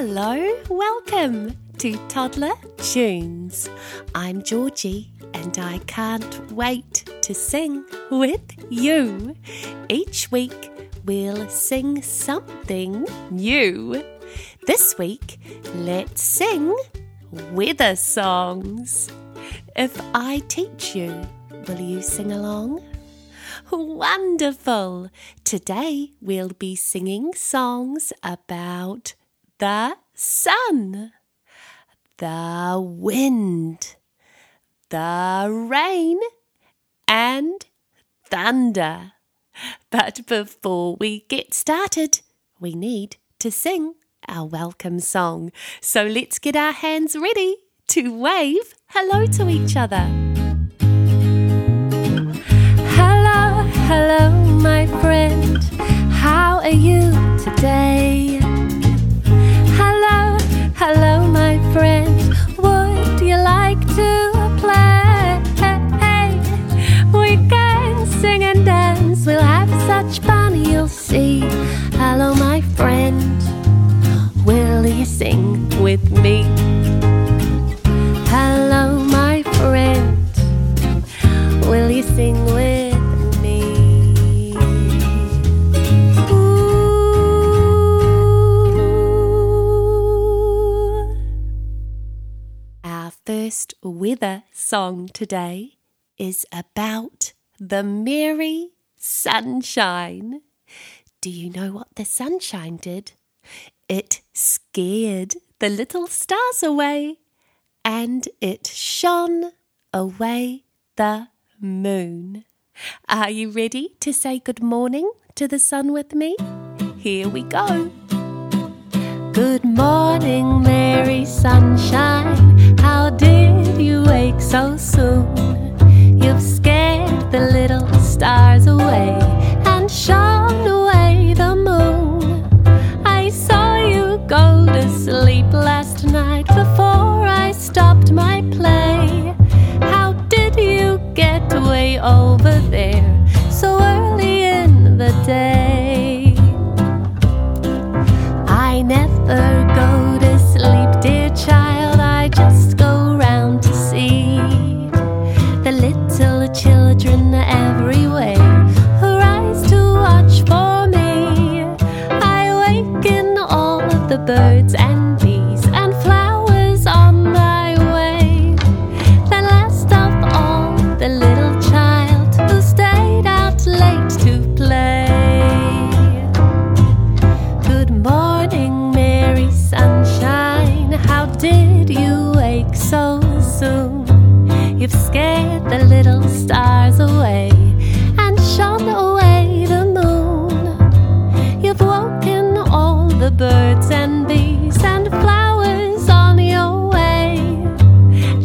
Hello, welcome to Toddler Tunes. I'm Georgie and I can't wait to sing with you. Each week we'll sing something new. This week, let's sing weather songs. If I teach you, will you sing along? Wonderful! Today we'll be singing songs about the sun, the wind, the rain, and thunder. But before we get started, we need to sing our welcome song. So let's get our hands ready to wave hello to each other. Hello, hello, my friend. How are you today? Hello, my friend. Will you sing with me? Hello, my friend. Will you sing with me? Ooh. Our first weather song today is about the merry sunshine. Do you know what the sunshine did? It scared the little stars away and it shone away the moon. Are you ready to say good morning to the sun with me? Here we go. Good morning, Merry Sunshine. How did you wake so soon? You've scared the little stars away and shone my play. The birds and bees and flowers on your way.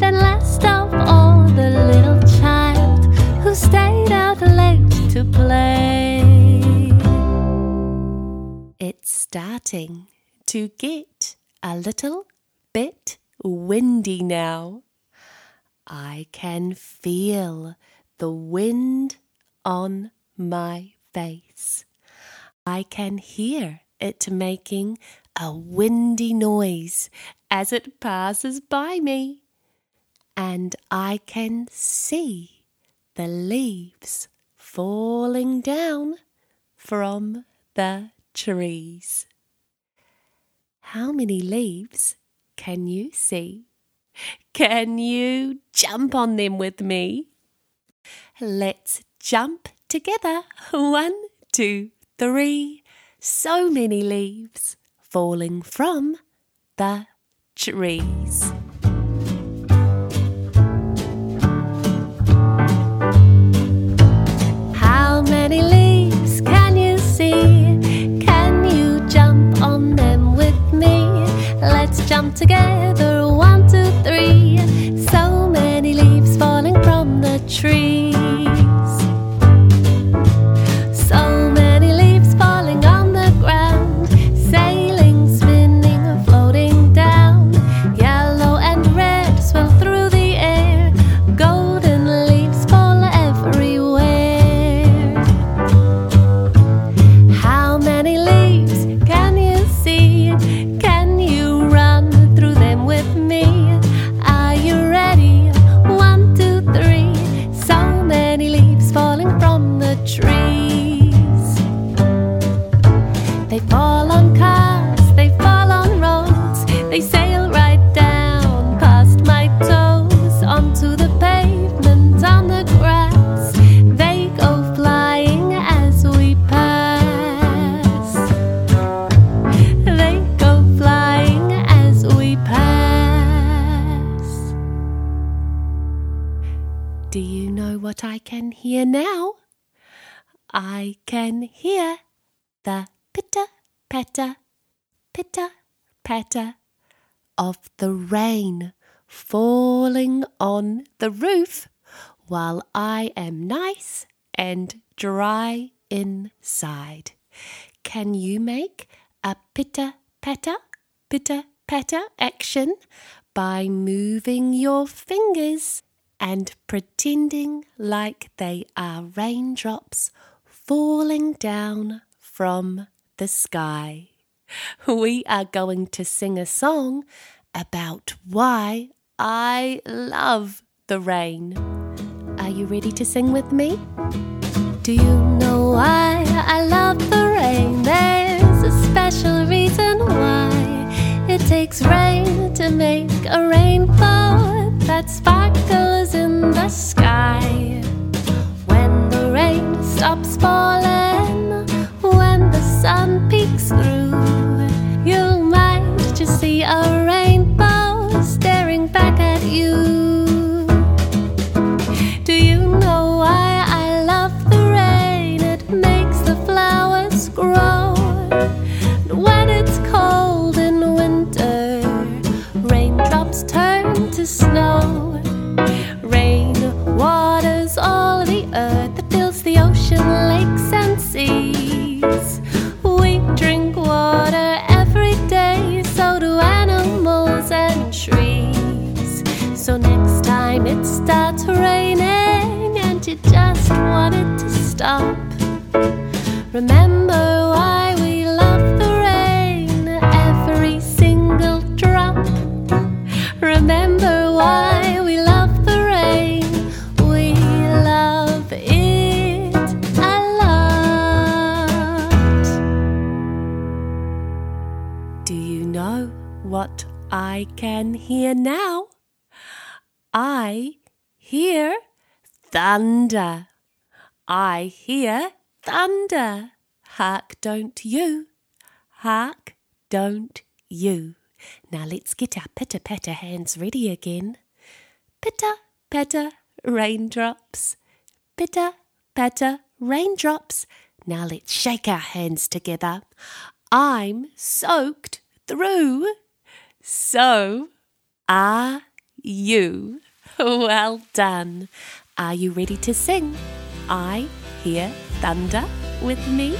Then last of all, the little child who stayed out late to play. It's starting to get a little bit windy now. I can feel the wind on my face. I can hear it to making a windy noise as it passes by me. And I can see the leaves falling down from the trees. How many leaves can you see? Can you jump on them with me? Let's jump together. One, two, three. So many leaves falling from the trees. How many leaves can you see? Can you jump on them with me? Let's jump together. One, two, three. So many leaves falling from the trees. Can hear now. I can hear the pitter patter, pitter patter of the rain falling on the roof while I am nice and dry inside. Can you make a pitter patter, pitter patter action by moving your fingers and pretending like they are raindrops falling down from the sky? We are going to sing a song about why I love the rain. Are you ready to sing with me? Do you know why I love the rain? There's a special reason why it takes rain to make a rainbow that sparkles you just want it to stop, remember why we love the rain, every single drop. Remember why we love the rain. We love it a lot. Do you know what I can hear now? I hear thunder. I hear thunder. Hark, don't you? Hark, don't you? Now let's get our pitter patter hands ready again. Pitter patter raindrops. Pitter patter raindrops. Now let's shake our hands together. I'm soaked through. So are you. Well done. Are you ready to sing? I hear thunder with me.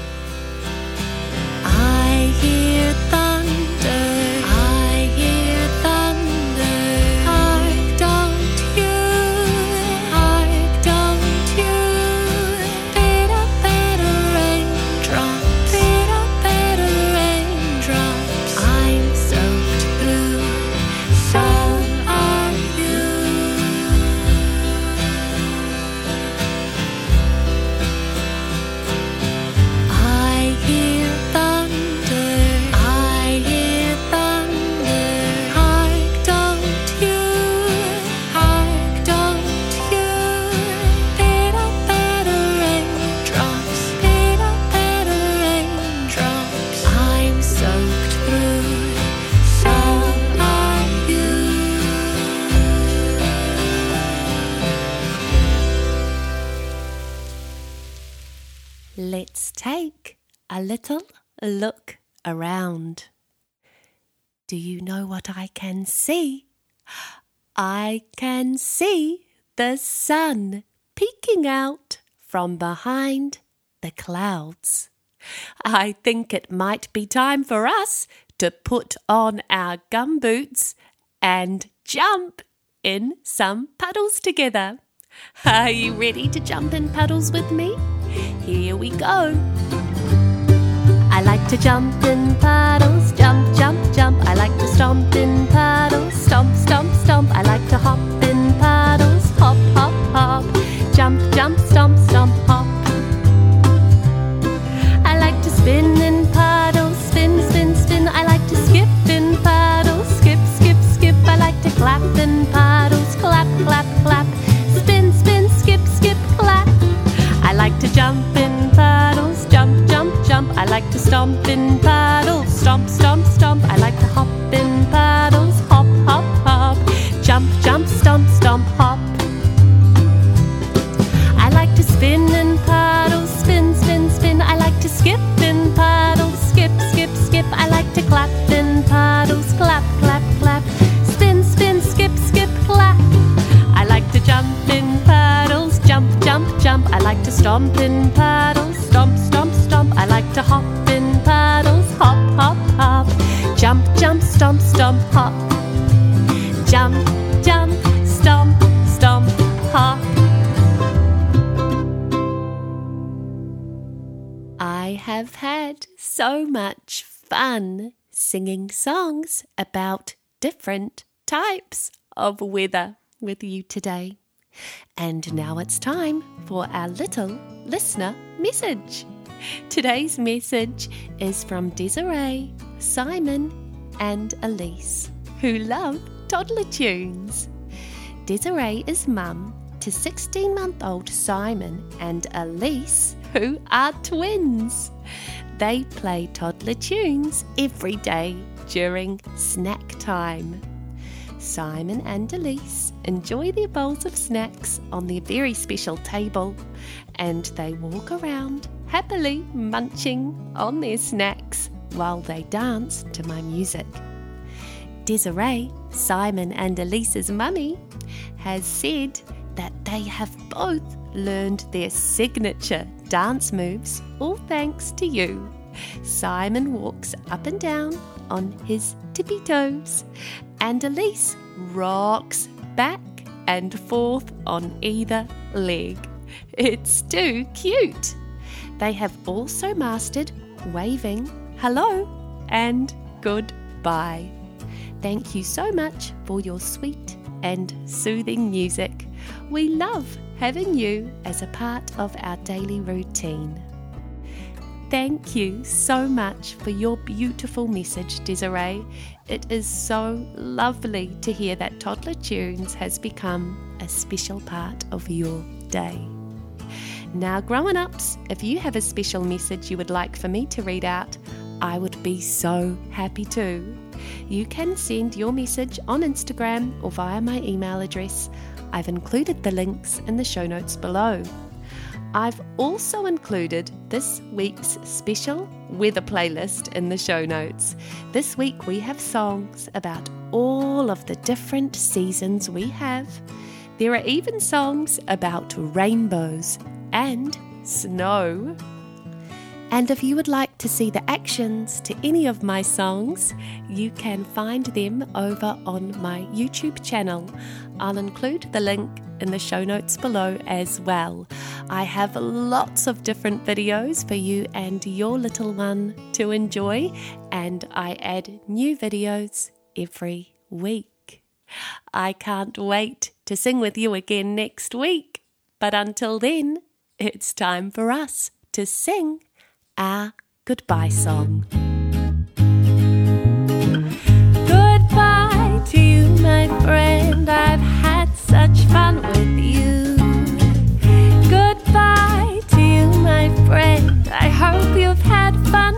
Take a little look around. Do you know what I can see? I can see the sun peeking out from behind the clouds. I think it might be time for us to put on our gumboots and jump in some puddles together. Are you ready to jump in puddles with me? Here we go. I like to jump in puddles, jump, jump, jump. I like to stomp in puddles, stomp, stomp, stomp. I like to hop stomp in puddles, stomp, stomp, stomp. I like to hop in puddles, hop, hop, hop. Jump, jump, stomp, stomp, hop. I like to spin in puddles, spin, spin, spin. I like to skip in puddles, skip, skip, skip. I like to clap in puddles, clap, clap, clap. Spin, spin, skip, skip, clap. I like to jump in puddles, jump, jump, jump. I like to stomp in puddles, stomp, stomp. Have had so much fun singing songs about different types of weather with you today. And now it's time for our little listener message. Today's message is from Desiree, Simon, and Elise, who love toddler tunes. Desiree is mum to 16 month old Simon and Elise, who are twins. They play toddler tunes every day during snack time. Simon and Elise enjoy their bowls of snacks on their very special table and they walk around happily munching on their snacks while they dance to my music. Desiree, Simon and Elise's mummy, has said that they have both learned their signature dance moves, all thanks to you. Simon walks up and down on his tippy toes, and Elise rocks back and forth on either leg. It's too cute. They have also mastered waving hello and goodbye. Thank you so much for your sweet and soothing music. We love having you as a part of our daily routine. Thank you so much for your beautiful message, Desiree. It is so lovely to hear that Toddler Tunes has become a special part of your day. Now, grown ups, if you have a special message you would like for me to read out, I would be so happy to. You can send your message on Instagram or via my email address. I've included the links in the show notes below. I've also included this week's special weather playlist in the show notes. This week we have songs about all of the different seasons we have. There are even songs about rainbows and snow. And if you would like to see the actions to any of my songs, you can find them over on my YouTube channel. I'll include the link in the show notes below as well. I have lots of different videos for you and your little one to enjoy, and I add new videos every week. I can't wait to sing with you again next week, but until then, it's time for us to sing our goodbye song. Goodbye to you, my friend. I've had such fun with you. Goodbye to you, my friend. I hope you've had fun